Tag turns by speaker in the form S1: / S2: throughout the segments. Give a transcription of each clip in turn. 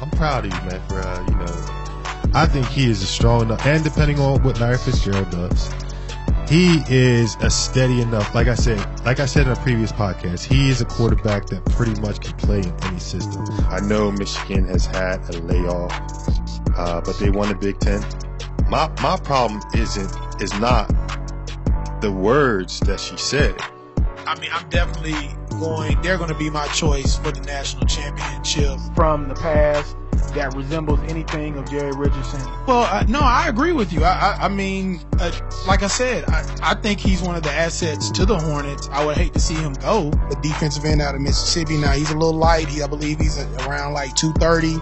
S1: I'm proud of you, man. For uh, you know, I think he is a strong enough, and depending on what Larry Fitzgerald does, he is a steady enough. Like I said, like I said in a previous podcast, he is a quarterback that pretty much can play in any system. I know Michigan has had a layoff, uh, but they won the Big Ten. My my problem isn't is not the words that she said.
S2: I mean, I'm definitely going. They're going to be my choice for the national championship from the past that resembles anything of Jerry Richardson. Well, uh, no, I agree with you. I, I, I mean, uh, like I said, I, I think he's one of the assets to the Hornets. I would hate to see him go. The defensive end out of Mississippi. Now he's a little light. He, I believe he's around like 230.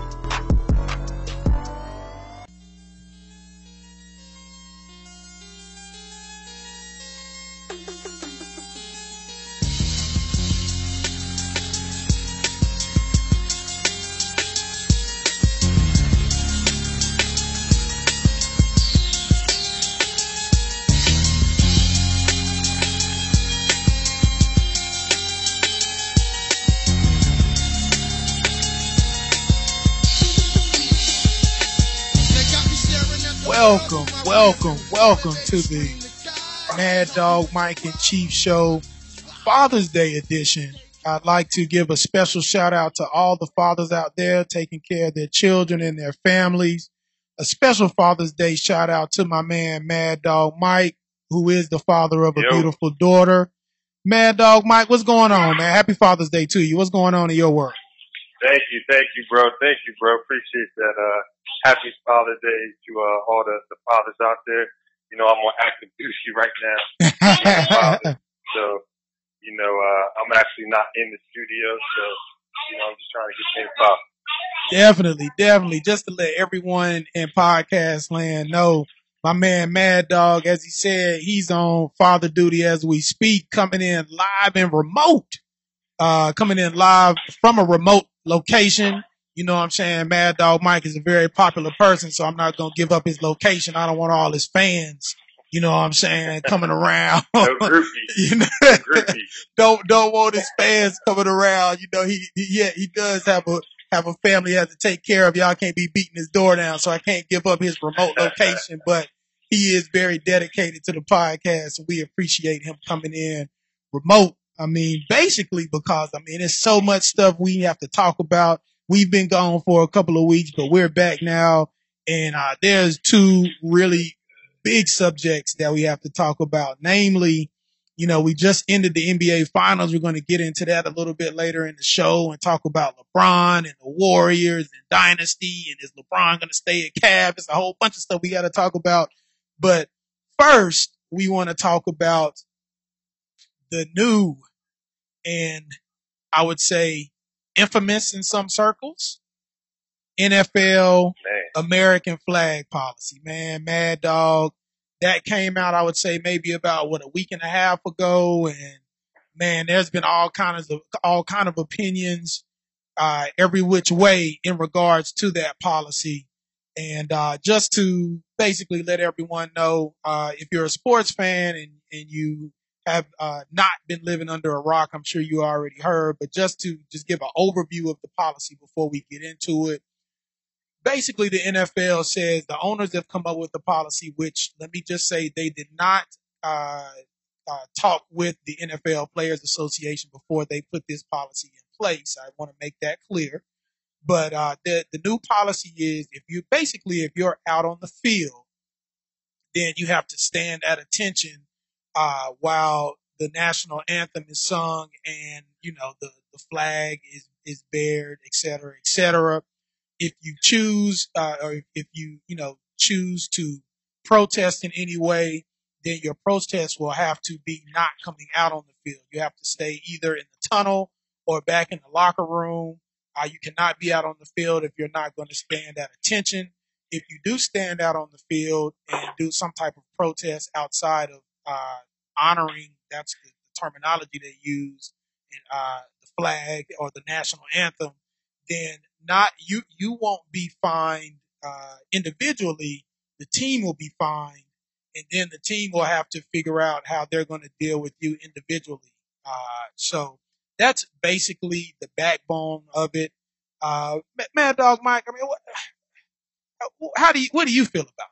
S2: Welcome, welcome, to the Mad Dog Mike and Chief Show Father's Day edition. I'd like to give a special shout out to all the fathers out there taking care of their children and their families. A special Father's Day shout out to my man Mad Dog Mike, who is the father of a
S3: Yo.
S2: beautiful daughter. Mad Dog Mike, what's going on, man? Happy Father's Day to you. What's going on in your world?
S3: Thank you, thank you, bro. Thank you, bro. Appreciate that. Uh, happy Father's Day to uh, all the, the fathers out there. You know, I'm on active duty right now. being a father. so, you know, uh, I'm actually not in the studio, so you know, I'm just trying to get things popping.
S2: Definitely, definitely. Just to let everyone in podcast land know, my man Mad Dog, as he said, he's on father duty as we speak, coming in live and remote. Uh, coming in live from a remote location. You know what I'm saying? Mad Dog Mike is a very popular person, so I'm not gonna give up his location. I don't want all his fans, you know what I'm saying, coming around.
S3: No
S2: you know, don't don't want his fans coming around. You know, he, he yeah, he does have a have a family he has to take care of. Y'all can't be beating his door down, so I can't give up his remote location. But he is very dedicated to the podcast, So we appreciate him coming in remote. I mean, basically because I mean, there's so much stuff we have to talk about. We've been gone for a couple of weeks, but we're back now, and uh, there's two really big subjects that we have to talk about, namely you know, we just ended the NBA finals. We're going to get into that a little bit later in the show and talk about LeBron and the Warriors and dynasty and is LeBron going to stay at Cavs? There's a whole bunch of stuff we got to talk about. But first, we want to talk about the new and I would say infamous in some circles NFL
S3: Man,
S2: American flag policy, man. Mad Dog. That came out, I would say, maybe about what a week and a half ago, and man, there's been all kinds of all kind of opinions, uh, every which way in regards to that policy. And uh, just to basically let everyone know, uh, if you're a sports fan and and you have uh, not been living under a rock, I'm sure you already heard, but just to just give an overview of the policy before we get into it basically the NFL says the owners have come up with a policy, which let me just say they did not uh, uh, talk with the NFL Players Association before they put this policy in place. I want to make that clear. But uh, the the new policy is if you basically if you're out on the field, then you have to stand at attention uh, while the national anthem is sung and you know the the flag is is bared, et cetera, et cetera if you choose uh, or if you you know choose to protest in any way, then your protest will have to be not coming out on the field. You have to stay either in the tunnel or back in the locker room. Uh, you cannot be out on the field if you're not going to stand at attention. If you do stand out on the field and do some type of protest outside of uh, honoring, that's the, terminology they use, in, uh, the flag or the national anthem, then not you you won't be fined uh, individually. The team will be fined, and then the team will have to figure out how they're going to deal with you individually. Uh, so that's basically the backbone of it. Uh, Mad Dog Mike, I mean, what, how do you, what do you feel about?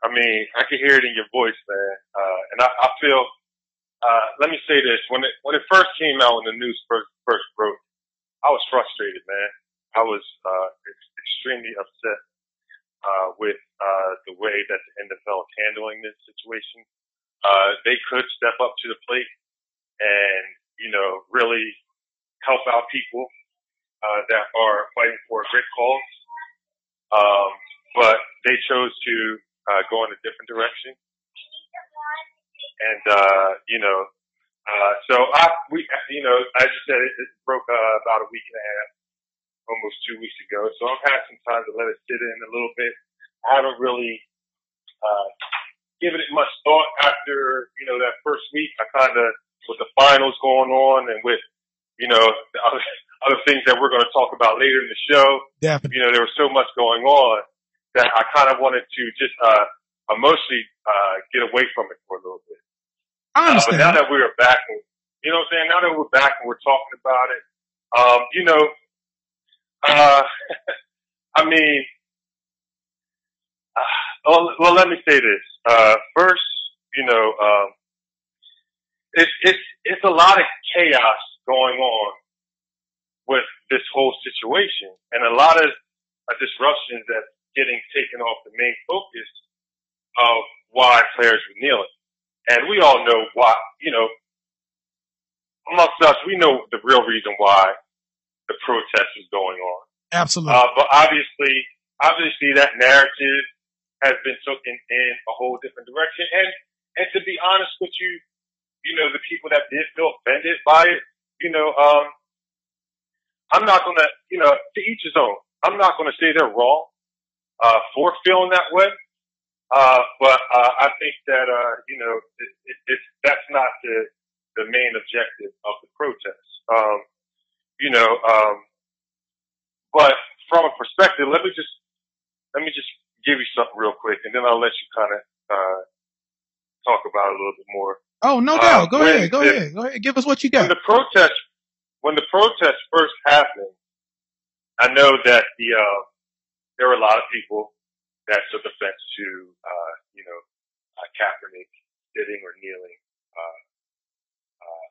S3: I mean, I can hear it in your voice, man. Uh, and I, I feel, uh, let me say this. When it, when it first came out, when the news first, first broke, I was frustrated, man. I was, uh, extremely upset, uh, with, uh, the way that the NFL is handling this situation. Uh, they could step up to the plate and, you know, really help out people, uh, that are fighting for a great cause. Um, but they chose to, uh, go in a different direction. And, uh, you know, uh, so I, we, you know, as you said, it, it broke, uh, about a week and a half, almost two weeks ago. So I've had some time to let it sit in a little bit. I haven't really, uh, given it much thought after, you know, that first week. I kind of, with the finals going on and with, you know, the other, other things that we're going to talk about later in the show.
S2: Definitely.
S3: You know, there was so much going on that I kind of wanted to just, uh, emotionally, uh, get away from it for a little bit.
S2: I
S3: Uh, but now that we're back, and, you know what I'm saying? Now that we're back and we're talking about it, um, you know, uh, I mean, uh, well, well, let me say this. Uh, first, you know, um, it's, it's, it's a lot of chaos going on with this whole situation and a lot of uh, disruptions that's getting taken off the main focus of why players were kneeling. And we all know why, you know, amongst us, we know the real reason why the protest is going on.
S2: Absolutely.
S3: Uh, but obviously, obviously that narrative has been taken in a whole different direction. And, and to be honest with you, you know, the people that did feel offended by it, you know, um, I'm not gonna, you know, to each his own. I'm not gonna say they're wrong, uh, for feeling that way. Uh, but, uh, I think that, uh, you know, it, it, it's, that's not the, the main objective of the protest. Um, you know, um, but from a perspective, let me just, let me just give you something real quick and then I'll let you kind of, uh, talk about it a little bit more.
S2: oh, no
S3: uh,
S2: doubt. Go
S3: when
S2: ahead. Go
S3: the-
S2: ahead. Go ahead. Give us what you
S3: When
S2: got.
S3: the protest, when the protest first happened, I know that the, uh, there were a lot of people that took offense to, uh, you know, uh, Kaepernick sitting or kneeling, uh, uh,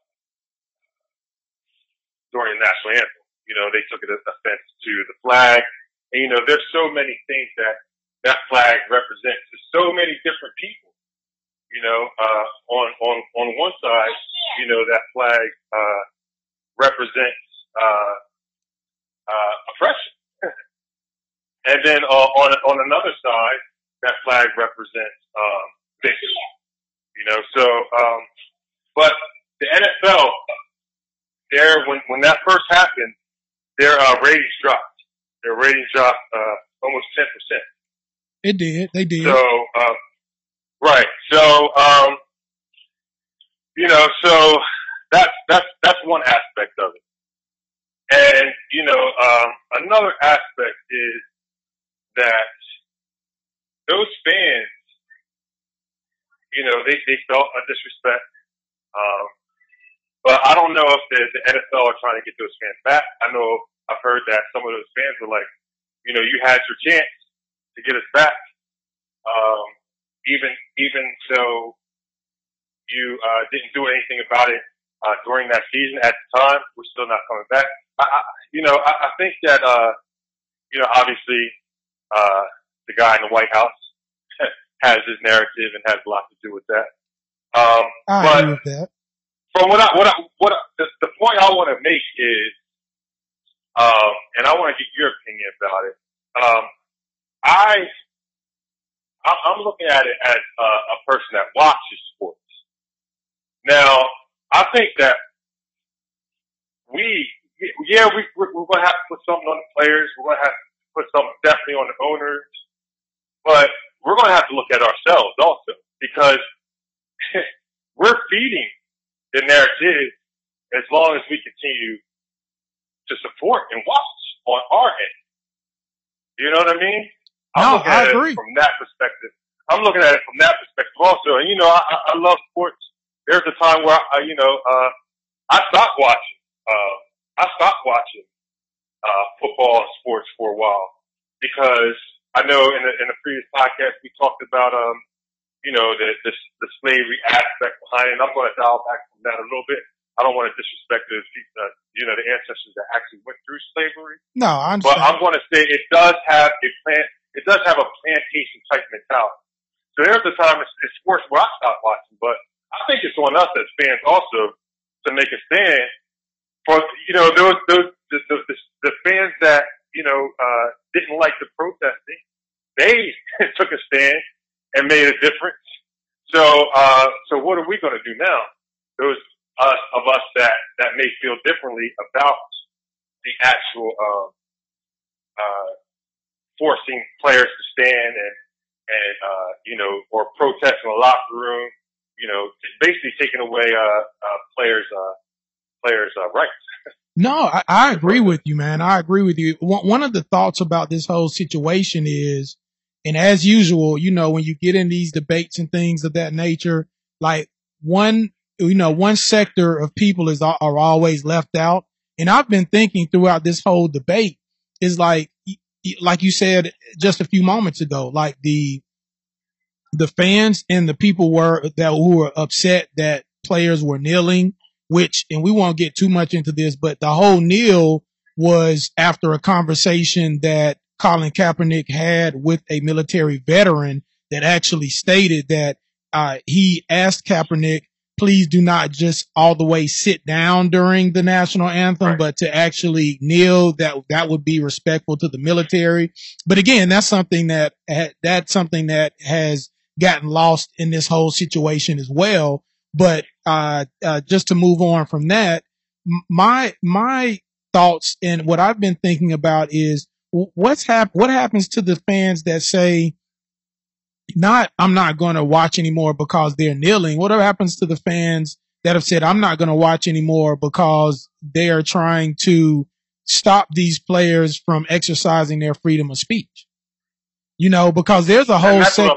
S3: during the national anthem. You know, they took it offense to the flag. And, you know, there's so many things that that flag represents to so many different people. You know, uh, on, on, on one side, you know, that flag, uh, represents, uh, uh, oppression. And then, uh, on, on another side, that flag represents, um, victory. You know, so, um, but the NFL, there, when, when that first happened, their, uh, ratings dropped. Their ratings dropped, uh, almost 10%.
S2: It did. They did.
S3: So, um, right. So, um, you know, so that's, that's, that's one aspect of it. And, you know, um, another aspect is that those fans, you know, they, they felt a disrespect. Um, but I don't know if the, the NFL are trying to get those fans back. I know I've heard that some of those fans were like, you know, you had your chance to get us back. Um, even, even so you, uh, didn't do anything about it, uh, during that season at the time, we're still not coming back. I, I you know, I, I think that, uh, you know, obviously, uh, the guy in the White House has his narrative and has a lot to do with that. Um,
S2: I
S3: but
S2: agree with that.
S3: from what I, what I, what I, the, the point I want to make is, um, and I want to get your opinion about it. Um, I, I- I'm looking at it as a, a person that watches sports. Now, I think that we, yeah, we, we're, we're going to have to put something on the players. We're going to have to put something definitely on the owners, but we're going to have to look at ourselves also because we're feeding the narrative as long as we continue to support and watch on our end. You know what I mean?
S2: No,
S3: looking
S2: I
S3: at
S2: agree.
S3: it from that perspective. I'm looking at it from that perspective also. And you know, I, I I love sports. There's a time where I, you know, uh, I stopped watching. Uh, I stopped watching uh, football sports for a while because I know in the, in the previous podcast we talked about, um, you know, the, the, the slavery aspect behind it. And I'm going to dial back from that a little bit. I don't want to disrespect the, uh, you know, the ancestors that actually went through slavery.
S2: No, I'm.
S3: But I'm going to say it does have a plant. It does have a plantation type mentality. So there's a time it's, it's sports where I stopped watching, but I think it's on us as fans also to make a stand for you know those those the, the, the, the fans that you know uh, didn't like the protesting. They took a stand and made a difference. So uh, so what are we going to do now? Those us of us that that may feel differently about the actual uh, uh, forcing players to stand and and uh, you know or protest in the locker room, you know, basically taking away uh, uh, players uh, players uh, rights.
S2: No, I, I agree with you, man. I agree with you. One, of the thoughts about this whole situation is, and as usual, you know, when you get in these debates and things of that nature, like one you know, one sector of people is are always left out. And I've been thinking throughout this whole debate is like, like you said just a few moments ago, like the, the fans and the people were that who were upset that players were kneeling, which, and we won't get too much into this, but the whole kneel was after a conversation that Colin Kaepernick had with a military veteran that actually stated that uh, he asked Kaepernick please do not just all the way sit down during the national anthem, right. but to actually kneel. That that would be respectful to the military. But again, that's something that that's something that has gotten lost in this whole situation as well. But uh, uh, just to move on from that, my my thoughts and what I've been thinking about is what's hap- what happens to the fans that say not I'm not going to watch anymore because they're kneeling. Whatever happens to the fans that have said I'm not going to watch anymore because they are trying to stop these players from exercising their freedom of speech? You know, because there's a whole
S3: set.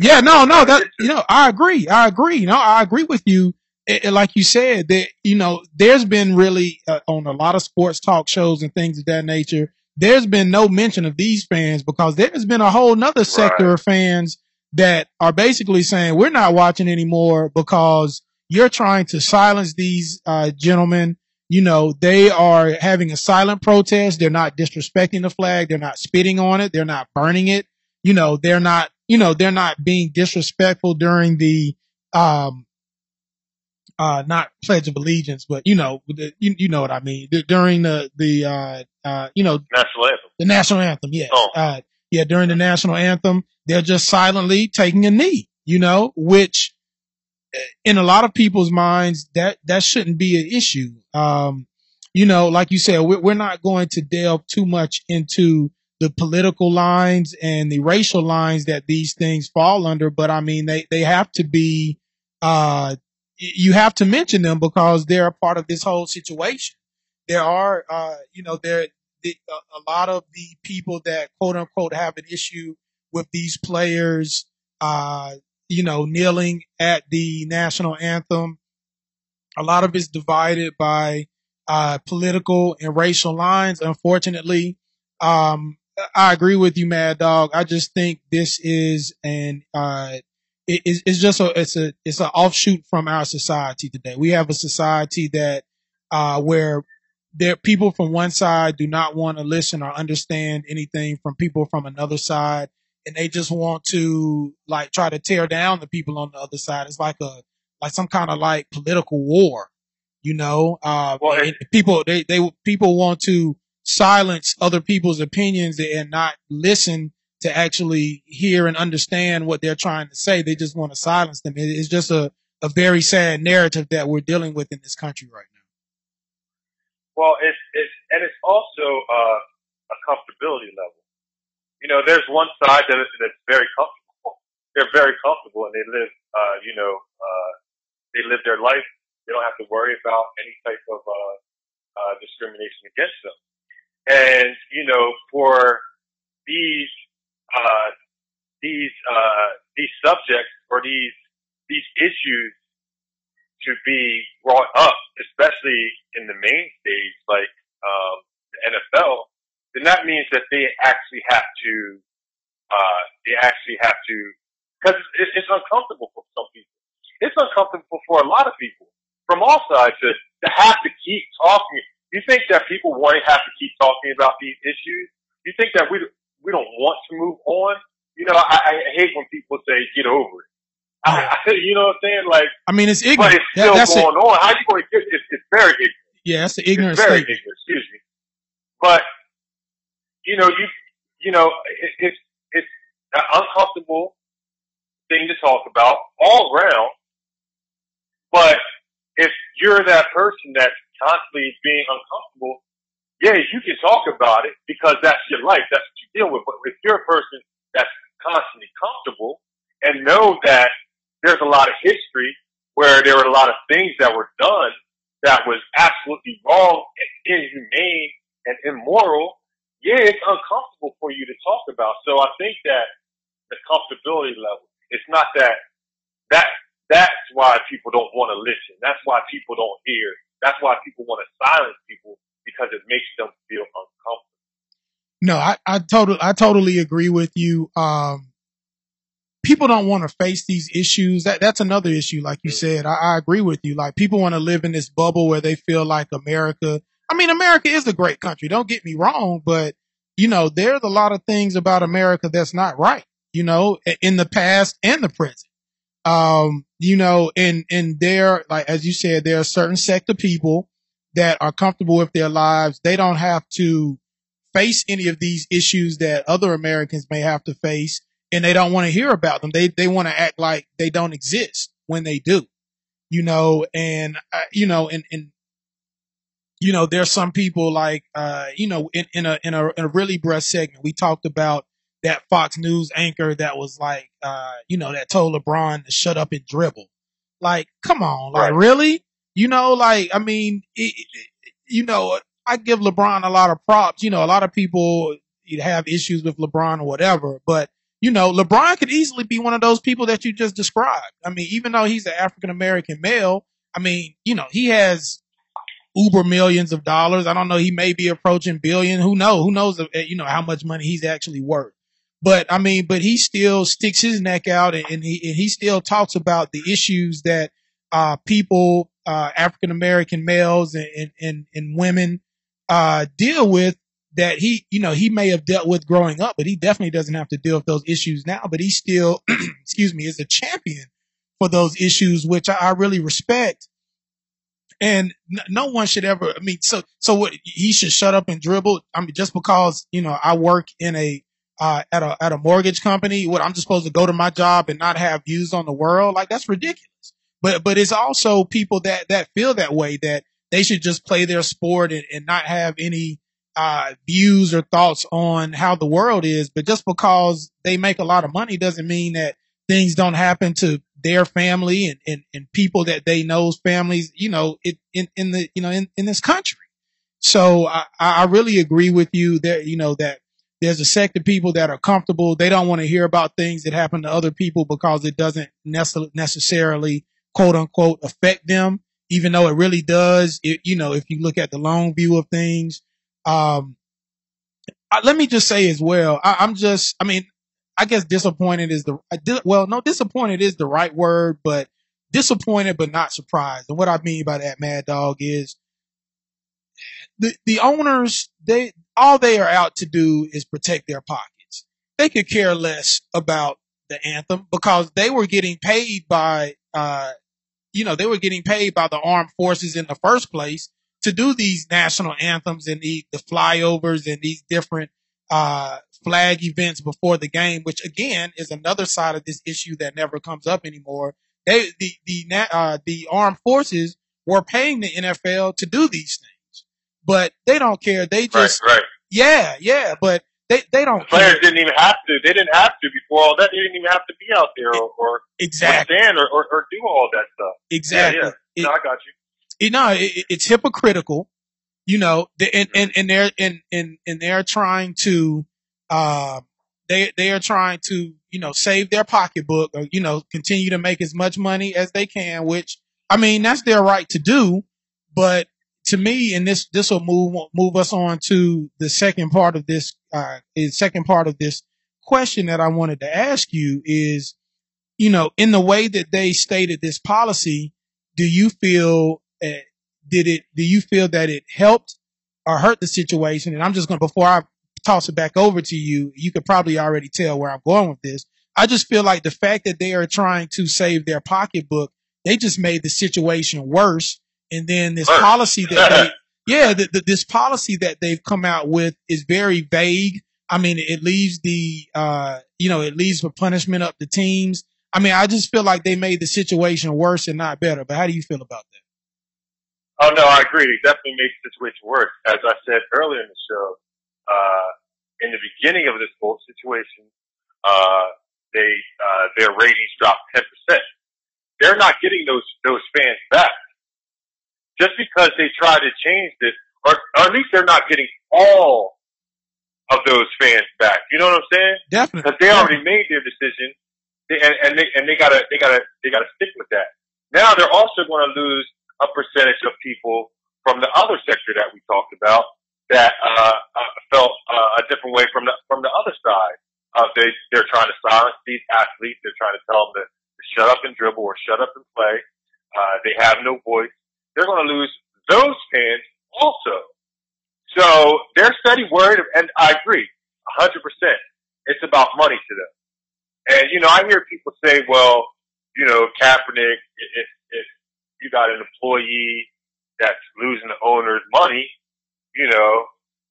S2: Yeah, no, no, that you know, I agree. I agree. You know, I agree with you. It, it, like you said, that you know, there's been really uh, on a lot of sports talk shows and things of that nature. There's been no mention of these fans because there's been a whole nother sector right. of fans that are basically saying we're not watching anymore because you're trying to silence these uh, gentlemen. You know, they are having a silent protest. They're not disrespecting the flag. They're not spitting on it. They're not burning it. You know, they're not, you know, they're not being disrespectful during the, um, uh, not pledge of allegiance, but you know, the, you, you know what I mean. D- during the, the, uh, uh, you know,
S3: national anthem.
S2: The national anthem. Yeah. Oh. Uh, yeah, during the national anthem, they're just silently taking a knee, you know, which in a lot of people's minds, that, that shouldn't be an issue. Um, you know, like you said, we're, we're not going to delve too much into the political lines and the racial lines that these things fall under, but I mean, they, they have to be, uh, you have to mention them because they're a part of this whole situation. There are, uh, you know, there, the, a, a lot of the people that quote unquote have an issue with these players, uh, you know, kneeling at the national anthem. A lot of it's divided by, uh, political and racial lines. Unfortunately, um, I agree with you, Mad Dog. I just think this is an, uh, it, it's just a, it's a, it's an offshoot from our society today. We have a society that, uh, where there people from one side do not want to listen or understand anything from people from another side. And they just want to like try to tear down the people on the other side. It's like a like some kind of like political war you know? Uh well, people they they people want to silence other people's opinions and not listen to actually hear and understand what they're trying to say they just want to silence them it's just a a very sad narrative that we're dealing with in this country right now
S3: well, it's it's and it's also uh, a comfortability level. You know, there's one side that is that's very comfortable. They're very comfortable and they live, uh, you know, uh, they live their life. They don't have to worry about any type of uh, uh, discrimination against them. And you know, for these uh, these uh, these subjects or these these issues to be brought up, especially in the main stage, like um, the NFL, then that means that they actually have to, uh, they actually have to, because it's, it's uncomfortable for some people. It's uncomfortable for a lot of people from all sides to, to have to keep talking. You think that people want to have to keep talking about these issues? You think that we we don't want to move on? You know, I, I hate when people say get over it. I, I, you know what I'm saying? Like,
S2: I mean, it's ignorant.
S3: but it's still
S2: That-
S3: going
S2: it.
S3: on. How you going to get? It's, it's very ignorant.
S2: Yeah, that's an ignorant
S3: it's very
S2: statement.
S3: ignorant. Excuse me. But you know, you you know, it, it's it's an uncomfortable thing to talk about all around. But if you're that person that's constantly being uncomfortable, yeah, you can talk about it because that's your life. That's what you deal with. But if you're a person that's constantly comfortable and know that there's a lot of history where there were a lot of things that were done that was absolutely wrong and inhumane and immoral, yeah, it's uncomfortable for you to talk about. So I think that the comfortability level, it's not that, that, that's why people don't want to listen. That's why people don't hear. That's why people want to silence people because it makes them feel uncomfortable.
S2: No, I, I totally, I totally agree with you. Um, people don't want to face these issues. That, that's another issue. Like you said, I, I agree with you. Like people want to live in this bubble where they feel like America. I mean, America is a great country. Don't get me wrong, but you know, there's a lot of things about America that's not right, you know, in the past and the present. Um, you know, and, and there, like, as you said, there are certain sect of people that are comfortable with their lives. They don't have to face any of these issues that other Americans may have to face and they don't want to hear about them. They, they want to act like they don't exist when they do, you know, and, uh, you know, and, and, you know, there's some people like, uh, you know, in, in a, in a, in a really breast segment, we talked about that Fox News anchor that was like, uh, you know, that told LeBron to shut up and dribble. Like, come on, like,
S3: Right.
S2: really? You know, like, I mean, it, it- you know, I give LeBron a lot of props. You know, a lot of people have issues with LeBron or whatever, but you know, LeBron could easily be one of those people that you just described. I mean, even though he's an African American male, I mean, you know, he has uber millions of dollars. I don't know. He may be approaching billion. Who knows? Who knows? uh, You know how much money he's actually worth. But I mean, but he still sticks his neck out and, and he and he still talks about the issues that uh, people, uh, African American males and, and and women uh, deal with that he, you know, he may have dealt with growing up, but he definitely doesn't have to deal with those issues now. But he still, excuse me, is a champion for those issues, which I, I really respect. And n- no one should ever, I mean, so, so what, he should shut up and dribble. I mean, just because, you know, I work in a, uh, at a, at a mortgage company, what I'm just supposed to go to my job and not have views on the world? Like that's ridiculous. But, but it's also people that, that feel that way that they should just play their sport and, and not have any, uh, views or thoughts on how the world is. But just because they make a lot of money doesn't mean that things don't happen to their family and, and, and people that they know's families, you know, it, in, in the, you know, in, in this country. So I, I really agree with you that, you know, that there's a sect of people that are comfortable. They don't want to hear about things that happen to other people because it doesn't necess- necessarily quote unquote affect them, even though it really does. It, you know, if you look at the long view of things, um, I, let me just say as well, I, I'm just, I mean, I guess disappointed is the, di- well, no, disappointed is the right word, but disappointed but not surprised. And what I mean by that, Mad Dog, is the the owners they all they are out to do is protect their pockets. They could care less about the anthem because they were getting paid by uh you know they were getting paid by the armed forces in the first place to do these national anthems and the the flyovers and these different uh flag events before the game which again is another side of this issue that never comes up anymore they the the uh the armed forces were paying the NFL to do these things but they don't care they
S3: Right,
S2: just
S3: right.
S2: yeah yeah but they they don't
S3: Players
S2: care
S3: didn't even have to. They didn't have to before all that. They didn't even have to be out there or, or, or stand or, or, or do all that stuff.
S2: exactly
S3: Yeah,
S2: It-
S3: No, I got you.
S2: you know, it, it's hypocritical, you know, the- and, and, and they're, and, and, and they're trying to, uh, they, they are trying to, you know, save their pocketbook or, you know, continue to make as much money as they can, which, I mean, that's their right to do, but to me, and this this will move move us on to the second part of this uh, second part of this question that I wanted to ask you is, you know, in the way that they stated this policy, do you feel uh, did it? Do you feel that it helped or hurt the situation? And I'm just going to before I toss it back over to you, you could probably already tell where I'm going with this. I just feel like the fact that they are trying to save their pocketbook, they just made the situation worse. And then this policy that they, yeah, the, the, this policy that they've come out with is very vague. I mean, it leaves the, uh, you know, it leaves for punishment up to teams. I mean, I just feel like they made the situation worse and not better. But how do you feel about that?
S3: Oh no, I agree. It definitely makes the situation worse. As I said earlier in the show, uh, in the beginning of this whole situation, uh, they uh, their ratings dropped ten percent. They're not getting those those fans just because they try to change this, or, or at least they're not getting all of those fans back. You know what I'm saying?
S2: Definitely.
S3: Because they already made their decision, and, and they and they gotta they gotta they gotta stick with that. Now they're also going to lose a percentage of people from the other sector that we talked about that uh, uh, felt uh, a different way from the from the other side. Uh, they they're trying to silence these athletes. They're trying to tell them to, to shut up and dribble or shut up and play. Uh, they have no voice. They're going to lose those fans also. So they're steady worried, and I agree, 100%. It's about money to them. And, you know, I hear people say, well, you know, Kaepernick, if, if you got an employee that's losing the owner's money, you know,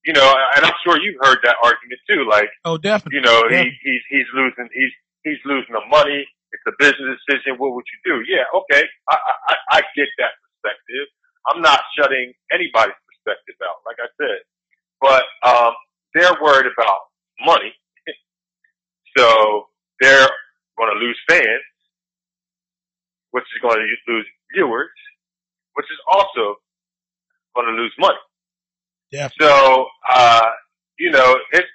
S3: you know, and I'm sure you've heard that argument too. Like,
S2: oh, definitely.
S3: You know,
S2: definitely.
S3: he, he's he's losing he's he's losing the money. It's a business decision. What would you do? Yeah, okay, I I, I get that perspective. I'm not shutting anybody's perspective out, like I said, but um, they're worried about money, so they're going to lose fans, which is going to lose viewers, which is also going to lose money.
S2: Yeah.
S3: So, uh, you know, it's,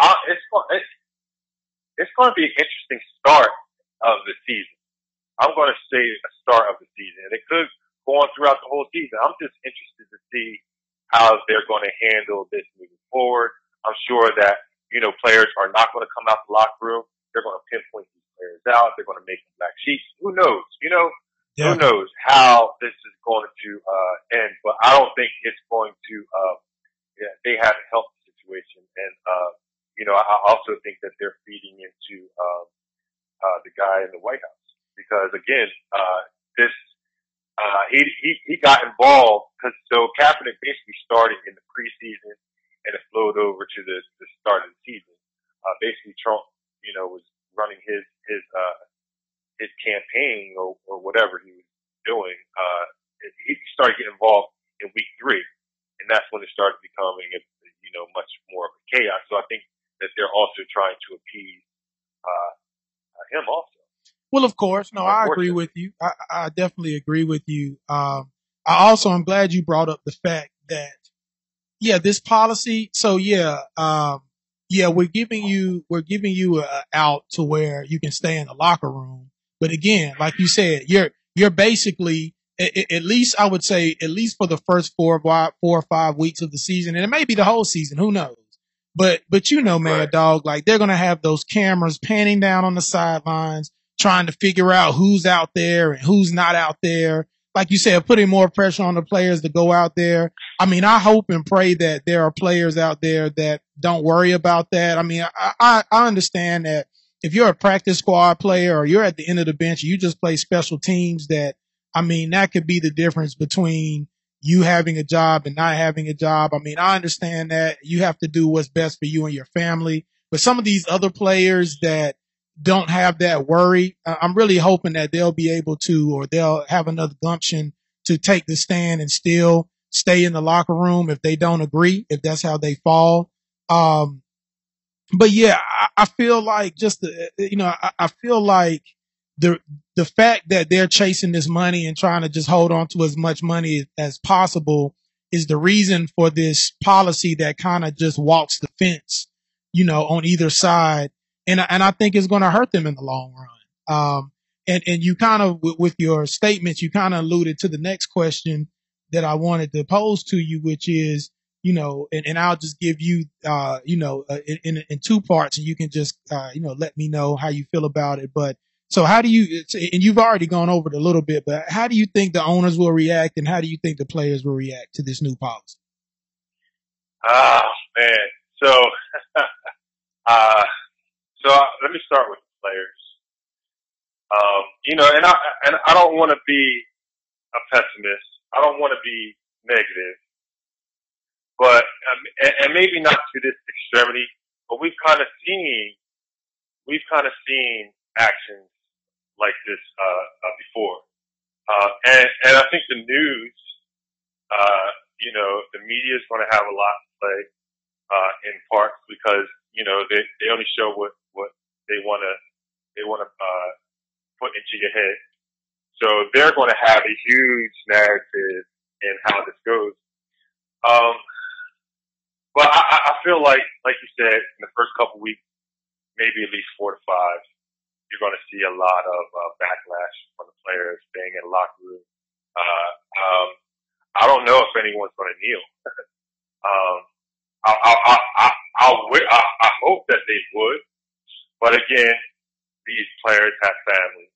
S3: uh, it's, it's, it's going to be an interesting start of the season. I'm going to say a start of the season. And it could go on throughout the whole season. I'm just interested to see how they're going to handle this moving forward. I'm sure that, you know, players are not going to come out the locker room. They're going to pinpoint these players out. They're going to make them black sheets. Who knows? You know, yeah. who knows how this is going to uh, end? But I don't think it's going to. Uh, yeah, they haven't helped the situation, and uh, you know, I also think that they're feeding into um, uh, the guy in the White House because again, uh, this uh, he he he got involved because so Kaepernick basically started in the preseason and it flowed over to the the start of the season. Uh, basically, Trump, you know, was running his his uh, his campaign or, or whatever he was doing, uh, he started getting involved in week three. And that's when it started becoming, you know, much more of a chaos. So I think that they're also trying to appease, uh, him also.
S2: Well, of course. No, I agree with you. I, I definitely agree with you. Um, I also, I'm glad you brought up the fact that, yeah, this policy. So yeah, um, yeah, we're giving you, we're giving you a out to where you can stay in the locker room but again, like you said, you're you're basically at, least I would say at least for the first four four or five weeks of the season, and it may be the whole season. Who knows? But but you know, man, right. dog, like they're gonna have those cameras panning down on the sidelines, trying to figure out who's out there and who's not out there. Like you said, putting more pressure on the players to go out there. I mean, I hope and pray that there are players out there that don't worry about that. I mean, I, I, I understand that if you're a practice squad player or you're at the end of the bench, you just play special teams that, I mean, that could be the difference between you having a job and not having a job. I mean, I understand that you have to do what's best for you and your family, but some of these other players that don't have that worry, I'm really hoping that they'll be able to, or they'll have another gumption to take the stand and still stay in the locker room if they don't agree, if that's how they fall. Um, but yeah, I, I, feel like just the, you know, I, I, feel like the the fact that they're chasing this money and trying to just hold on to as much money as possible is the reason for this policy that kind of just walks the fence, you know, on either side, and and I think it's going to hurt them in the long run. Um, and and you kind of with your statements, you kind of alluded to the next question that I wanted to pose to you, which is, you know, and, and I'll just give you, uh, you know, uh, in, in two parts, and you can just, uh, you know, let me know how you feel about it. But so, how do you? And you've already gone over it a little bit, but how do you think the owners will react, and how do you think the players will react to this new policy?
S3: Ah, man. So, uh, so let me start with the players. Um, you know, and I and I don't want to be a pessimist. I don't want to be negative, but um, and, and maybe not to this extremity, but we've kind of seen we've kind of seen actions like this uh, uh, before, uh, and and I think the news, uh, you know, the media is going to have a lot to play uh, in part because you know they they only show what what they want to they want to uh, put into your head. So they're going to have a huge narrative in how this goes. Um, but I, I feel like, like you said, in the first couple weeks, maybe at least four to five, you're going to see a lot of uh, backlash from the players staying in the locker room. Uh, um, I don't know if anyone's going to kneel. um, I, I, I, I, I, I hope that they would, but again, these players have families,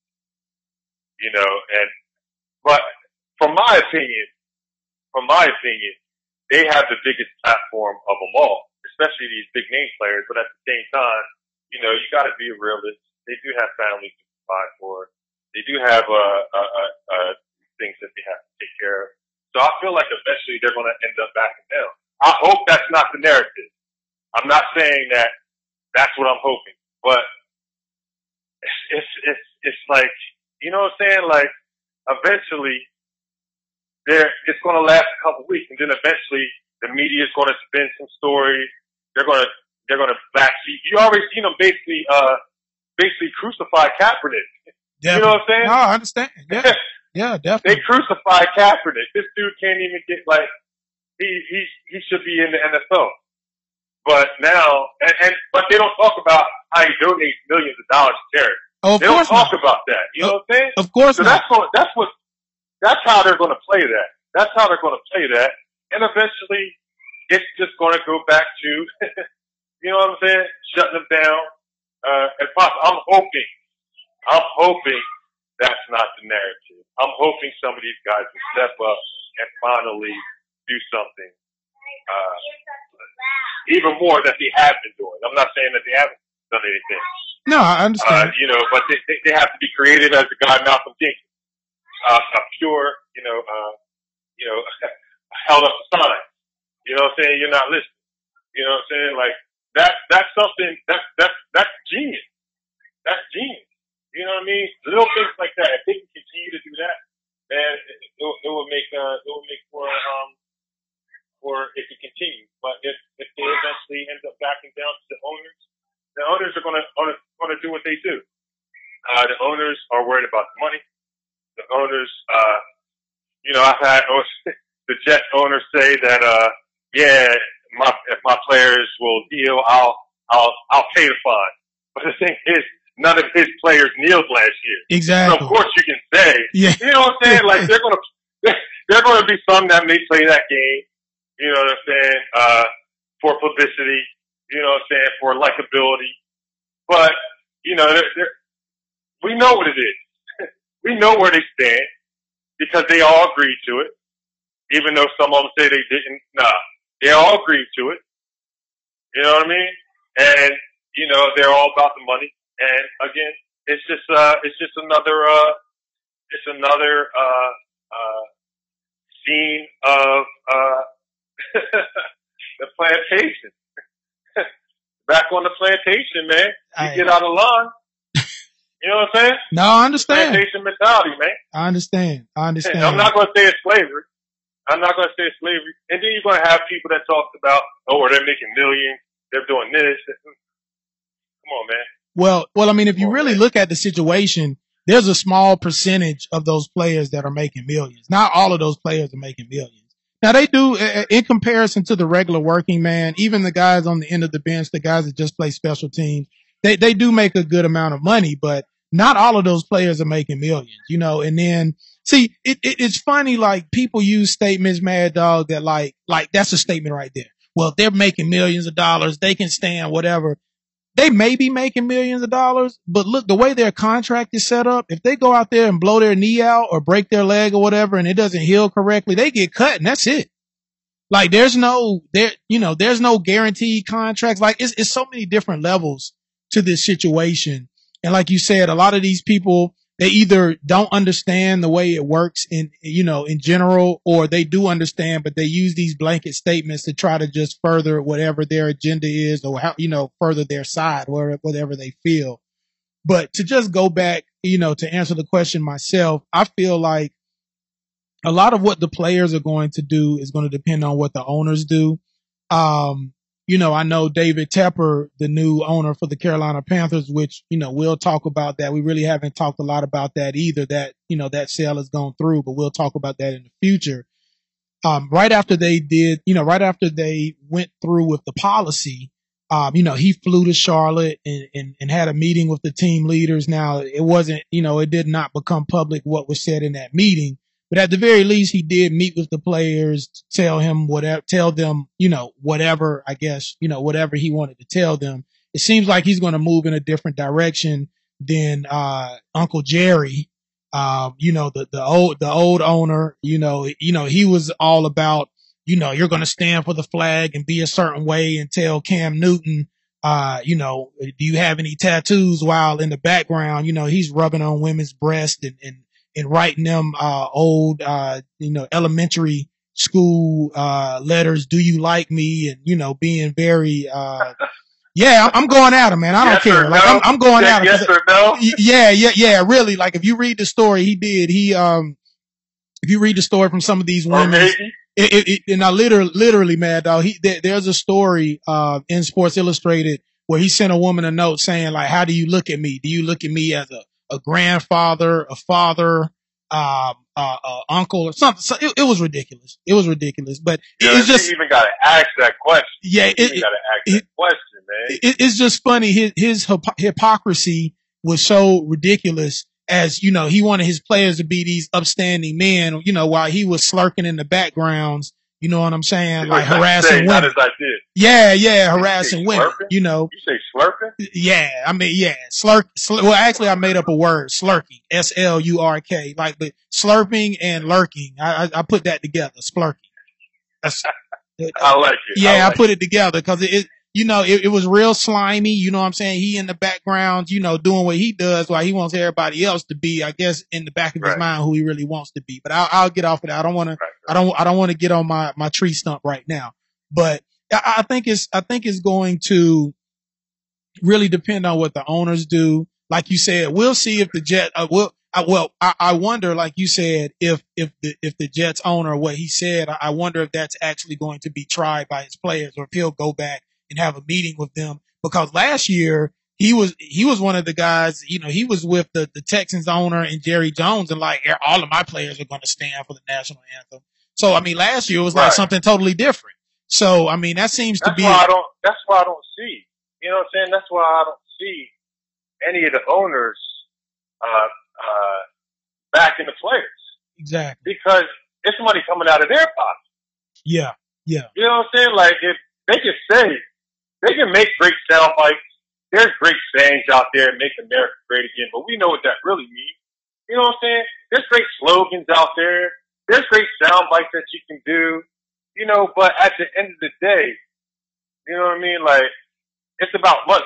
S3: you know, and, but from my opinion, from my opinion, they have the biggest platform of them all, especially these big name players, but at the same time, you know, you gotta be a realist. They do have families to provide for. They do have, uh, uh, uh, uh, things that they have to take care of. So I feel like eventually they're going to end up backing down. I hope that's not the narrative. I'm not saying that that's what I'm hoping, but it's, it's, it's, it's like, you know what I'm saying? Like, eventually, there, it's going to last a couple weeks, and then eventually the media is going to spin some stories. They're going to, they're going to backseat. You already seen them basically, uh, basically crucify Kaepernick.
S2: Definitely.
S3: You know what I'm saying?
S2: No, I understand. Yeah, yeah, definitely.
S3: they crucified Kaepernick. This dude can't even get like he he he should be in the NFL. But now, and, and but they don't talk about how he donates millions of dollars to charity.
S2: Oh, of
S3: They don't talk
S2: not.
S3: about that. You know what I'm saying?
S2: Of course
S3: So
S2: not.
S3: that's what that's what that's how they're going to play that. That's how they're going to play that, and eventually, it's just going to go back to, you know what I'm saying, shutting them down. Uh, and possibly, I'm hoping, I'm hoping that's not the narrative. I'm hoping some of these guys will step up and finally do something, uh, even more that they have been doing. I'm not saying that they haven't done anything.
S2: No, I understand.
S3: Uh, you know, but they, they, they have to be creative as the guy Malcolm Jenkins. Uh, a pure, you know, uh, you know, held up a sign. You know what I'm saying? You're not listening. You know what I'm saying? Like that, that's something, that's, that's, that's genius. That's genius. You know what I mean? Little things like that. If they can continue to do that, man, it, it, will- it will make, uh, it will make for, um, for it to continue. But if, if they eventually end up backing down to the owners, the owners are gonna, gonna, gonna do what they do. Uh, the owners are worried about the money. The owners, uh, you know, I've had the Jets owners say that, uh, yeah, my, if my players will kneel, I'll, I'll, I'll pay the fine. But the thing is, none of his players kneeled last year. So
S2: Exactly.
S3: of course you can say,
S2: Yeah.
S3: you know what I'm saying? Like they're gonna, they're gonna be some that may play that game. You know what I'm saying? Uh, for publicity. You know what I'm saying? For likability. But you know, they're, they're, we know what it is. we know where they stand because they all agreed to it. Even though some of them say they didn't. Nah, they all agreed to it. You know what I mean? And you know they're all about the money. And again, it's just uh, it's just another uh, it's another uh, uh, scene of uh, the plantation. Back on the plantation, man. You
S2: I-
S3: get out of line. You know what I'm saying?
S2: No, I understand.
S3: Plantation mentality, man.
S2: I understand. I understand.
S3: I'm not going to say it's slavery. I'm not going to say it's slavery. And then you're going to have people that talk about, oh, they're making millions. They're doing this. Come on, man.
S2: Well, well, I mean, if you really look at the situation, there's a small percentage of those players that are making millions. Not all of those players are making millions. Now they do, uh, in comparison to the regular working man, even the guys on the end of the bench, the guys that just play special teams, they, they do make a good amount of money, but not all of those players are making millions, you know, and then See, it, it, it's funny, like people use statements, mad dog, that like, like that's a statement right there. Well, they're making millions of dollars, they can stand whatever. They may be making millions of dollars, but look, the way their contract is set up, if they go out there and blow their knee out or break their leg or whatever and it doesn't heal correctly, they get cut and that's it. Like there's no, there, you know, there's no guaranteed contracts. Like it's, it's so many different levels to this situation. And like you said, a lot of these people, they either don't understand the way it works in, you know, in general, or they do understand, but they use these blanket statements to try to just further whatever their agenda is or how, you know, further their side, whatever they feel. But to just go back, you know, to answer the question myself, I feel like a lot of what the players are going to do is going to depend on what the owners do. Um, you know, I know David Tepper, the new owner for the Carolina Panthers, which, you know, we'll talk about that. We really haven't talked a lot about that either, that, you know, that sale has gone through, but we'll talk about that in the future. Um, right after they did, you know, right after they went through with the policy, um, you know, he flew to Charlotte and, and, and had a meeting with the team leaders. Now it wasn't, you know, it did not become public what was said in that meeting, but at the very least, he did meet with the players, tell him whatever, tell them, you know, whatever, I guess, you know, whatever he wanted to tell them. It seems like he's going to move in a different direction than, uh, Uncle Jerry. Um, you know, the, the old, the old owner, you know, you know, he was all about, you know, you're going to stand for the flag and be a certain way and tell Cam Newton, uh, you know, do you have any tattoos while in the background, you know, he's rubbing on women's breasts and, and, and writing them uh, old, uh, you know, elementary school uh, letters. Do you like me? And you know, being very. Uh, yeah, I'm going at him, man. I don't
S3: yes
S2: care. Like
S3: no?
S2: I'm, I'm going at him.
S3: Yes or no?
S2: Yeah, yeah, yeah. Really, like if you read the story, he did. He um, if you read the story from some of these women, it, it, it, and I literally, literally, mad dog. He there, there's a story uh in Sports Illustrated where he sent a woman a note saying like, "How do you look at me? Do you look at me as a a grandfather, a father, um, uh, uh, uncle or something. So it, it, was ridiculous. It was ridiculous, but
S3: yeah,
S2: it's just
S3: even got to ask that question.
S2: Yeah,
S3: it, got to ask
S2: it,
S3: that question, man.
S2: it's just funny. His his hypocrisy was so ridiculous. As you know, he wanted his players to be these upstanding men. You know, while he was slurking in the backgrounds you know what I'm saying? Like harassing women. Yeah, yeah, harassing women. Slurping? You know.
S3: You say slurping?
S2: Yeah, I mean, yeah, slurp. Slur, well, actually, I made up a word, slurking, S L U R K, like the slurping and lurking. I, I, I put that together, splurking.
S3: I like it.
S2: Yeah,
S3: I, like
S2: I put it together because it, it you know, it, it, was real slimy. You know what I'm saying? He in the background, you know, doing what he does while he wants everybody else to be, I guess, in the back of right. his mind who he really wants to be. But I'll, I'll get off of that. I don't want right, to, I don't, I don't want to get on my, my tree stump right now. But I, I think it's, I think it's going to really depend on what the owners do. Like you said, we'll see if the Jet, uh, will, I, well, I, I, wonder, like you said, if if the if the Jets owner what he said, I wonder if that's actually going to be tried by his players, or if he'll go back and have a meeting with them because last year he was he was one of the guys, you know, he was with the, the Texans owner and Jerry Jones and like all of my players are going to stand for the national anthem. So I mean, last year it was like something totally different. So I mean, that seems
S3: that's
S2: to be.
S3: Why I don't. That's why I don't see. You know what I'm saying? That's why I don't see any of the owners uh, uh, backing the players.
S2: Exactly.
S3: Because it's money coming out of their pocket.
S2: Yeah. Yeah.
S3: You know what I'm saying? Like if they can say they can make great sound bites. There's great sayings out there, make America great again, but we know what that really means. You know what I'm saying? There's great slogans out there. There's great sound bites that you can do. You know, but at the end of the day, you know what I mean? Like, it's about money.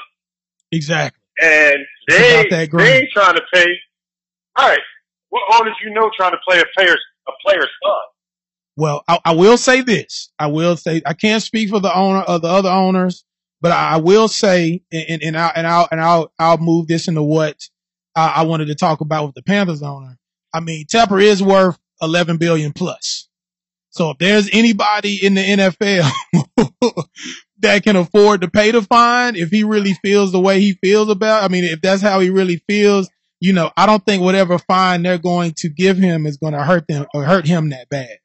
S2: Exactly.
S3: And they, they ain't trying to pay. All right. What owners you know trying to play a player's, a player's son?
S2: Well, I, I, will say this. I will say I can't speak for the owner of the other owners, but I will say, and, and, I, and I'll, and I'll, I'll move this into what I, I wanted to talk about with the Panthers owner. I mean, Tepper is worth 11 billion plus. So if there's anybody in the NFL that can afford to pay the fine, if he really feels the way he feels about, I mean, if that's how he really feels, you know, I don't think whatever fine they're going to give him is going to hurt them or hurt him that bad.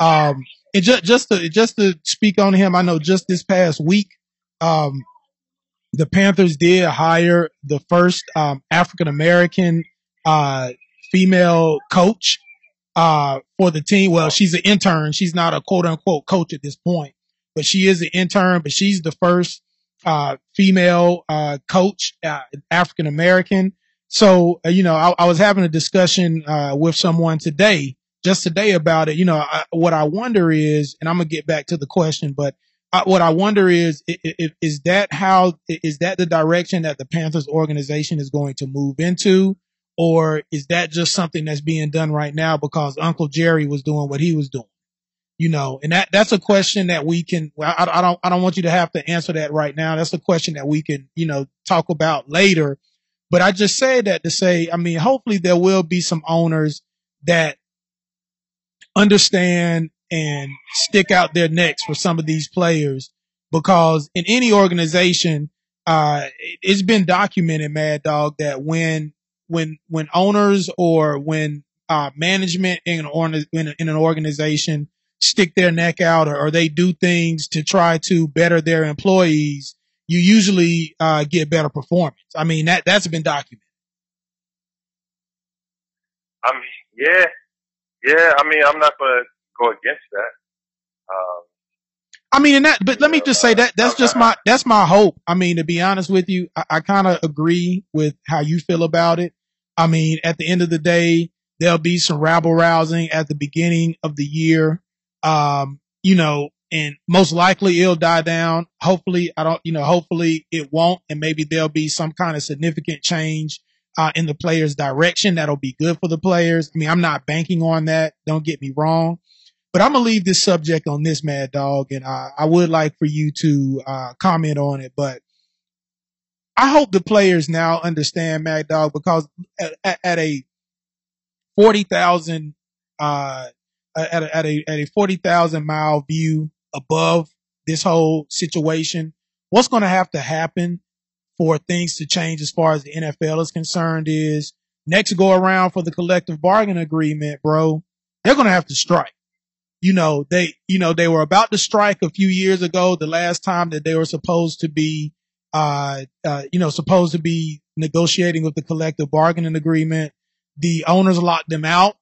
S2: Um, and just, just to, just to speak on him, I know just this past week, um, the Panthers did hire the first, um, African American, uh, female coach. uh, for the team. Well, she's an intern. She's not a quote unquote coach at this point, but she is an intern, but she's the first, uh, female, uh, coach, uh, African American. So, uh, you know, I, I, was having a discussion, uh, with someone today, just today about it. You know, I, what I wonder is, and I'm to get back to the question, but uh, what I wonder is, is, is that how, is that the direction that the Panthers organization is going to move into? Or is that just something that's being done right now because Uncle Jerry was doing what he was doing? You know, and that, that's a question that we can, I, I don't, I don't want you to have to answer that right now. That's a question that we can, you know, talk about later. But I just say that to say, I mean, hopefully there will be some owners that understand and stick out their necks for some of these players because in any organization, uh, it's been documented, Mad Dog, that when when when owners or when uh, management in an, in, in an organization stick their neck out or, or, they do things to try to better their employees, you usually uh, get better performance. I mean that that's been documented.
S3: I mean, yeah, yeah. I mean, I'm not to go against that. Um,
S2: I mean, and that, but let me just say that that's just my, that's my hope. I mean, to be honest with you, I, I kind of agree with how you feel about it. I mean, at the end of the day, there'll be some rabble rousing at the beginning of the year. Um, you know, and most likely it'll die down. Hopefully, I don't, you know, hopefully it won't. And maybe there'll be some kind of significant change, uh, in the players direction. That'll be good for the players. I mean, I'm not banking on that. Don't get me wrong. But I'm gonna leave this subject on this mad dog, and uh, I would like for you to uh, comment on it. But I hope the players now understand Mad Dog because at, at a forty thousand uh, at a, at a at a forty thousand mile view above this whole situation, what's going to have to happen for things to change as far as the NFL is concerned is next go around for the collective bargain agreement, bro. They're going to have to strike you know, they, you know, they were about to strike a few years ago, the last time that they were supposed to be, uh, uh, you know, supposed to be negotiating with the collective bargaining agreement. The owners locked them out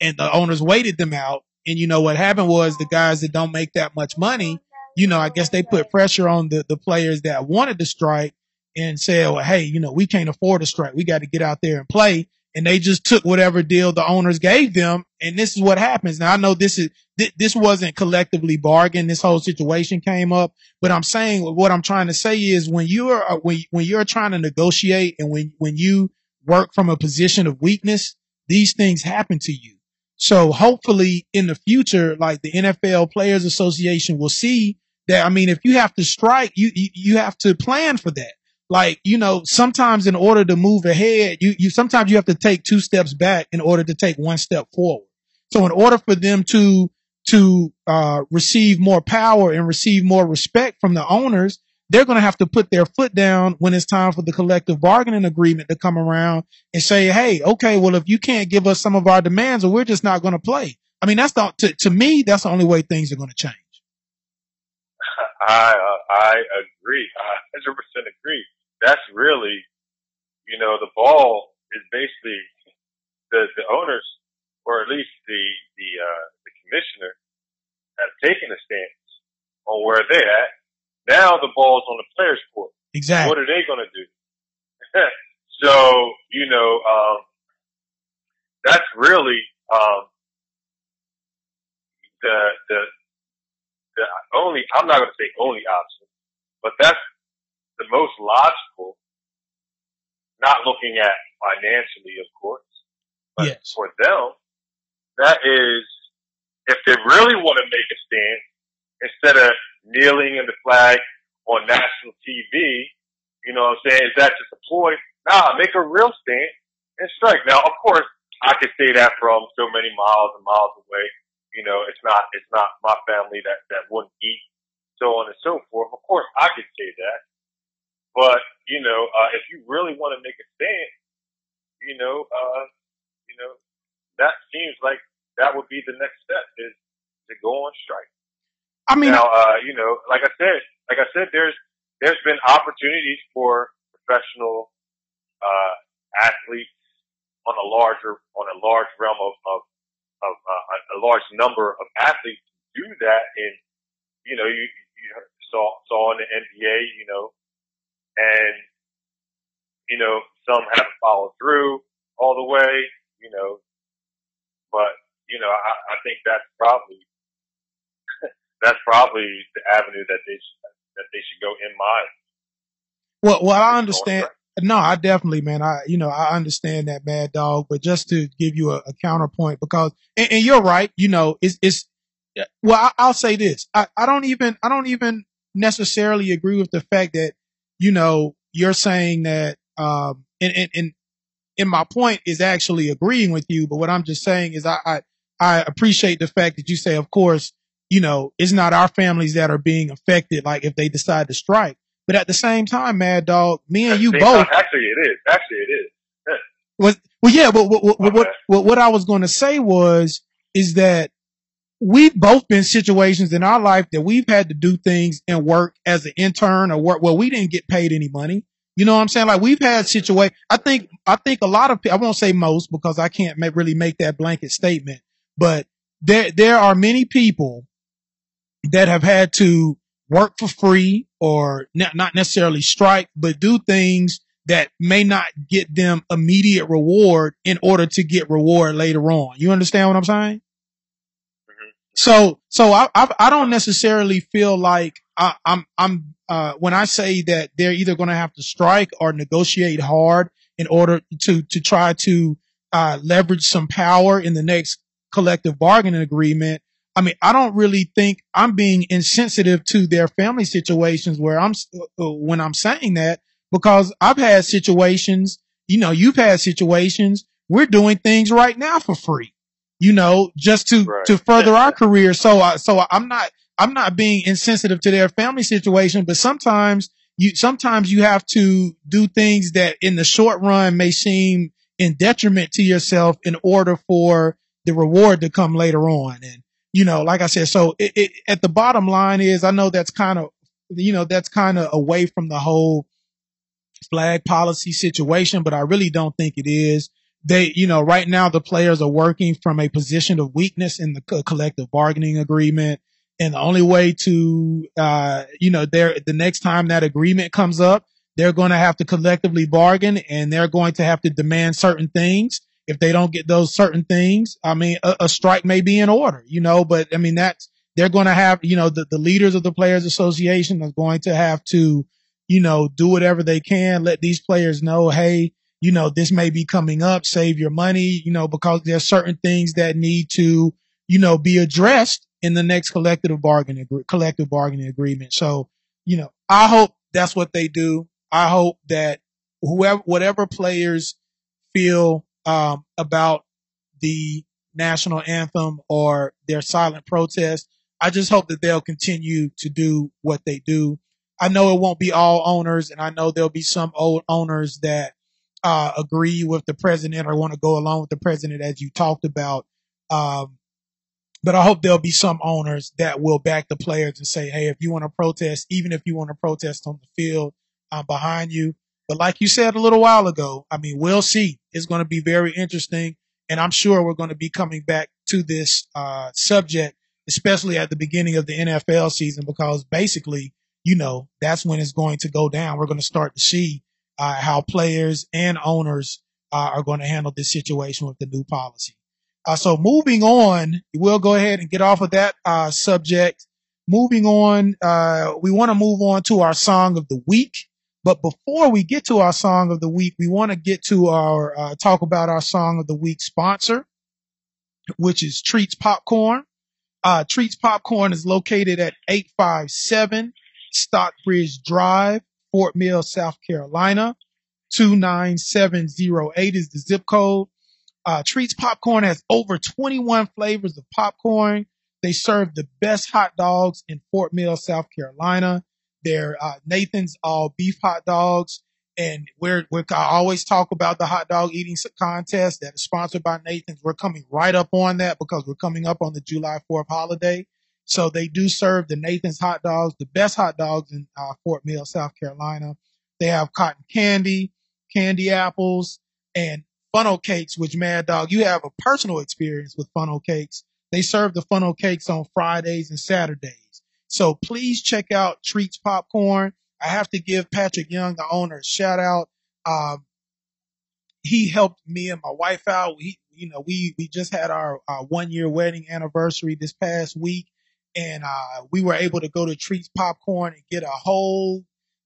S2: and the owners waited them out. And you know, what happened was the guys that don't make that much money, you know, I guess they put pressure on the, the players that wanted to strike and said, well, hey, you know, we can't afford a strike. We got to get out there and play and they just took whatever deal the owners gave them. And this is what happens. Now I know this is, th- this wasn't collectively bargained. This whole situation came up, but I'm saying what I'm trying to say is when you're, uh, when, when you're trying to negotiate and when, when you work from a position of weakness, these things happen to you. So hopefully in the future, like the NFL Players Association will see that, I mean, if you have to strike, you, you, you have to plan for that like you know sometimes in order to move ahead you you sometimes you have to take two steps back in order to take one step forward. So in order for them to to uh, receive more power and receive more respect from the owners they're going to have to put their foot down when it's time for the collective bargaining agreement to come around and say hey okay well if you can't give us some of our demands or we're just not going to play. I mean that's the to, to me that's the only way things are going to change.
S3: I uh, I agree. I 100% agree that's really, you know, the ball is basically the the owners, or at least the the uh, the commissioner, have taken a stance on where they're at. Now the ball's on the players' court.
S2: Exactly.
S3: What are they going to do? so you know, um, that's really um, the the the only. I'm not going to say only option, but that's the most logical, not looking at financially, of course, but yes. for them, that is, if they really want to make a stand, instead of kneeling in the flag on national TV, you know what I'm saying? Is that just a ploy? Nah, make a real stand and strike. Now, of course, I could say that from so many miles and miles away. You know, it's not, it's not my family that, that wouldn't eat, so on and so forth. Of course, I could say that. But you know, uh, if you really want to make a stand, you know, uh, you know, that seems like that would be the next step is to go on strike.
S2: I mean,
S3: now, uh, you know, like I said, like I said, there's there's been opportunities for professional uh, athletes on a larger on a large realm of, of of uh, a large number of athletes to do that, and you know, you, you saw saw in the NBA, you know, and you know, some haven't followed through all the way, you know, but you know, I, I think that's probably that's probably the avenue that they should, that they should go in my.
S2: Well, well, I understand. No, I definitely, man. I, you know, I understand that, Mad Dog. But just to give you a, a counterpoint, because, and, and, you're right. You know, it's, it's. Well, I, will say this. I, I don't even, I don't even necessarily agree with the fact that, you know, you're saying that, um, and, and, and, and my point is actually agreeing with you. But what I'm just saying is, I, I, I appreciate the fact that you say, of course, you know, it's not our families that are being affected. Like if they decide to strike. But at the same time, Mad Dog, me and you both.
S3: Time, actually, it is. Actually, it is. Yeah.
S2: Was well, yeah. But what what, what, what, what I was going to say was is that we've both been situations in our life that we've had to do things and work as an intern or work. Well, we didn't get paid any money. You know what I'm saying? Like we've had situation. I think I think a lot of I won't say most because I can't make, really make that blanket statement, but there there are many people that have had to work for free or not necessarily strike, but do things that may not get them immediate reward in order to get reward later on. You understand what I'm saying? So, so I, I, I, don't necessarily feel like I, I'm, I'm, uh, when I say that they're either going to have to strike or negotiate hard in order to, to try to, uh, leverage some power in the next collective bargaining agreement. I mean, I don't really think I'm being insensitive to their family situations where I'm, uh, when I'm saying that, because I've had situations, you know, you've had situations, we're doing things right now for free, you know, just to, right. to further our career. So, I, so I'm not, I'm not being insensitive to their family situation, but sometimes you, sometimes you have to do things that in the short run may seem in detriment to yourself in order for the reward to come later on. And, you know, like I said, so it, it, at the bottom line is, I know that's kind of, you know, that's kind of away from the whole flag policy situation, but I really don't think it is. They, you know, right now the players are working from a position of weakness in the co- collective bargaining agreement. And the only way to, uh, you know, there, the next time that agreement comes up, they're going to have to collectively bargain and they're going to have to demand certain things if they don't get those certain things, I mean, a, a strike may be in order, you know, but I mean, that's, they're going to have, you know, the, the leaders of the players association are going to have to, you know, do whatever they can, let these players know, hey, you know, this may be coming up, save your money, you know, because there's certain things that need to, you know, be addressed in the next collective bargaining, collective bargaining agreement. So, you know, I hope that's what they do. I hope that whoever, whatever players feel um, about the national anthem or their silent protest. I just hope that they'll continue to do what they do. I know it won't be all owners, and I know there'll be some old owners that uh, agree with the president or want to go along with the president, as you talked about. Um, but I hope there'll be some owners that will back the players and say, "Hey, if you want to protest, even if you want to protest on the field, I'm behind you." But like you said a little while ago, I mean, we'll see. It's going to be very interesting. And I'm sure we're going to be coming back to this uh, subject, especially at the beginning of the NFL season, because basically, you know, that's when it's going to go down. We're going to start to see uh, how players and owners uh, are going to handle this situation with the new policy. Uh, so moving on, we'll go ahead and get off of that uh, subject. Moving on, uh, we want to move on to our song of the week. But before we get to our song of the week, we want to get to our uh, talk about our song of the week sponsor, which is Treats Popcorn. Uh, Treats Popcorn is located at 857 Stockbridge Drive, Fort Mill, South Carolina. 29708 is the zip code. Uh, Treats Popcorn has over 21 flavors of popcorn. They serve the best hot dogs in Fort Mill, South Carolina. They're uh, Nathan's all beef hot dogs. And we're, we're, I always talk about the hot dog eating contest that is sponsored by Nathan's. We're coming right up on that because we're coming up on the July 4th holiday. So they do serve the Nathan's hot dogs, the best hot dogs in uh, Fort Mill, South Carolina. They have cotton candy, candy apples, and funnel cakes, which Mad Dog, you have a personal experience with funnel cakes. They serve the funnel cakes on Fridays and Saturdays. So please check out Treats Popcorn. I have to give Patrick Young, the owner, a shout out. Um, he helped me and my wife out. We, you know, we, we just had our, our one year wedding anniversary this past week and, uh, we were able to go to Treats Popcorn and get a whole,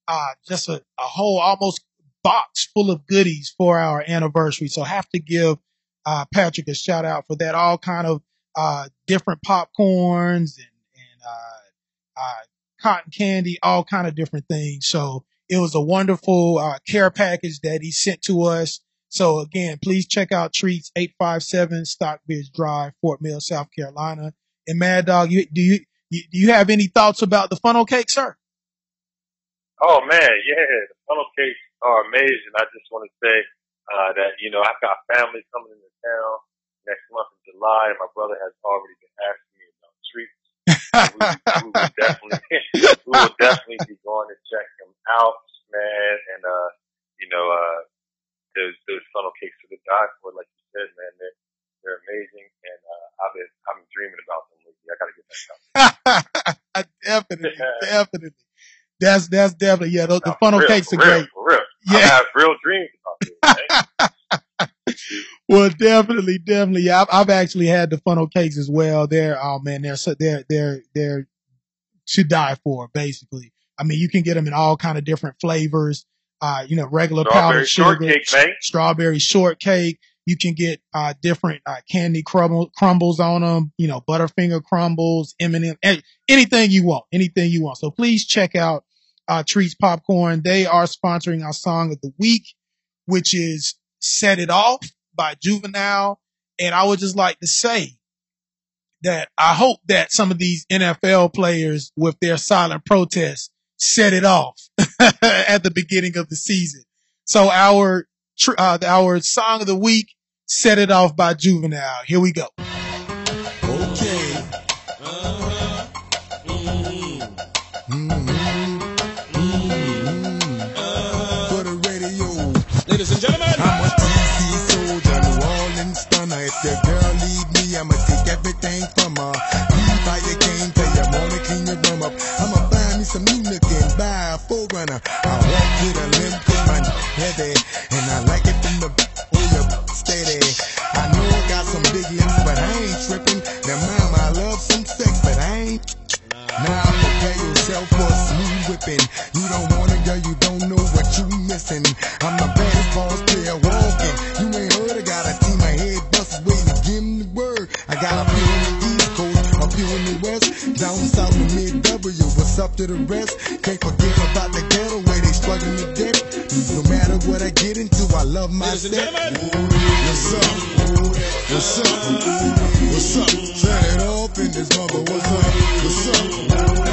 S2: uh, just a, a whole almost box full of goodies for our anniversary. So have to give, uh, Patrick a shout out for that. All kind of, uh, different popcorns and, and, uh, uh, cotton candy, all kind of different things. So it was a wonderful, uh, care package that he sent to us. So again, please check out Treats 857 Stockbridge Drive, Fort Mill, South Carolina. And Mad Dog, you, do you, do you have any thoughts about the funnel cake, sir?
S3: Oh man, yeah, the funnel cakes are amazing. I just want to say uh, that you know I've got family coming into town next month in July, and my brother has already been asking me about treats. we, we, will definitely, we will definitely be going to check them out, man. And uh, you know, uh, those those funnel cakes to the die for, like you said, man. They're they're amazing, and uh, I've been I've been dreaming about them lately. I gotta get that out.
S2: definitely, definitely. That's that's definitely yeah. The, the funnel
S3: real,
S2: cakes are
S3: real,
S2: great.
S3: For real,
S2: Yeah.
S3: I have real dreams about this.
S2: Well, definitely, definitely. Yeah, I've, I've actually had the funnel cakes as well. They're oh man, they're so they're they're they're to die for. Basically, I mean, you can get them in all kind of different flavors. Uh, you know, regular
S3: Strawberry
S2: powdered sugar,
S3: shortcake,
S2: strawberry shortcake. You can get uh, different uh, candy crumble, crumbles on them. You know, Butterfinger crumbles, M&M, eh, anything you want, anything you want. So please check out uh, Treats Popcorn. They are sponsoring our song of the week, which is "Set It Off" by Juvenile. And I would just like to say that I hope that some of these NFL players, with their silent protests, set it off at the beginning of the season. So our uh, our song of the week, "Set It Off" by Juvenile. Here we go.
S4: Okay. Uh-huh. For the radio.
S5: Ladies and gentlemen,
S4: I'm a TC soldier, New Orleans stunner. If the girl leave me, I'ma take everything from her. Leave how you came, tell you wanna clean your room up. I'ma buy me some new looking, buy a forerunner. I walk with a limp in my heavy, whipping. You don't want a girl, you don't know what you missing. I'm the baddest boss player walking. You ain't heard I got a team of head busters waiting to give 'em the word. I got a few on the east coast, a few in the west, down south in mid W. What's up to the rest? Can't forget about the ghetto where they struggling to death. No matter what I get into, I love my
S5: ladies gentlemen,
S4: What's up? What's up? What's up? Set it off in this mother. What's up? What's up?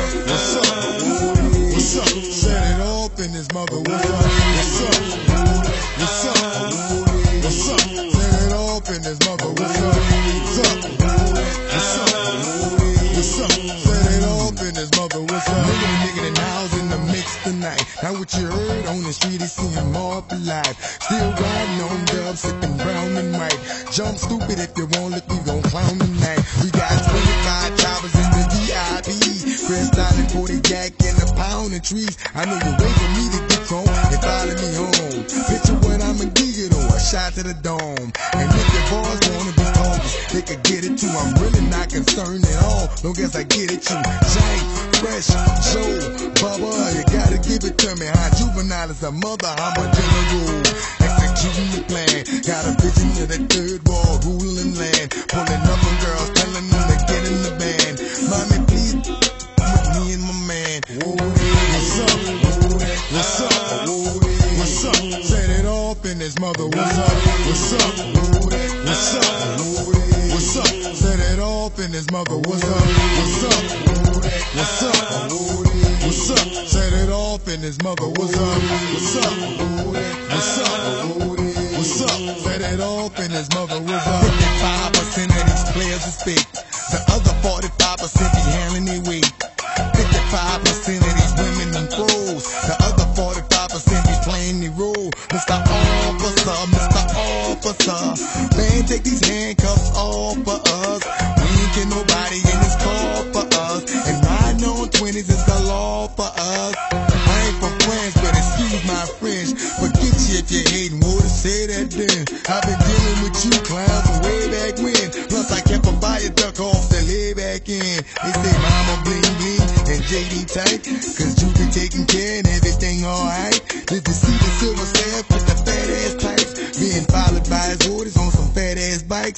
S4: officer. Man, take these handcuffs off of us. We ain't get nobody in this car for us. And riding on 20s is the law for us. I ain't for friends, but excuse my French. Forget you if you're hating, would say that then. I've been dealing with you clowns way back when. Plus, I kept a fire duck off to lay back in. They say mama bling bling and JD tight. Cause you been taking care and everything alright.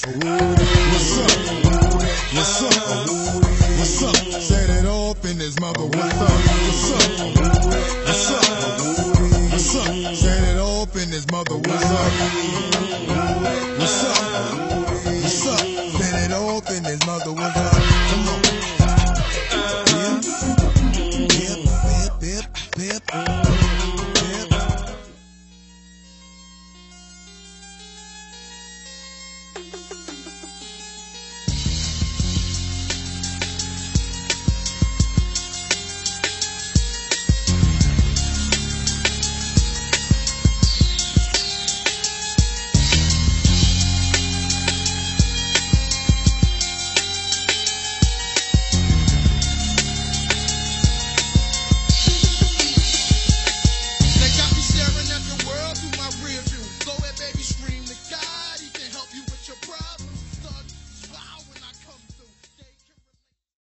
S4: Ass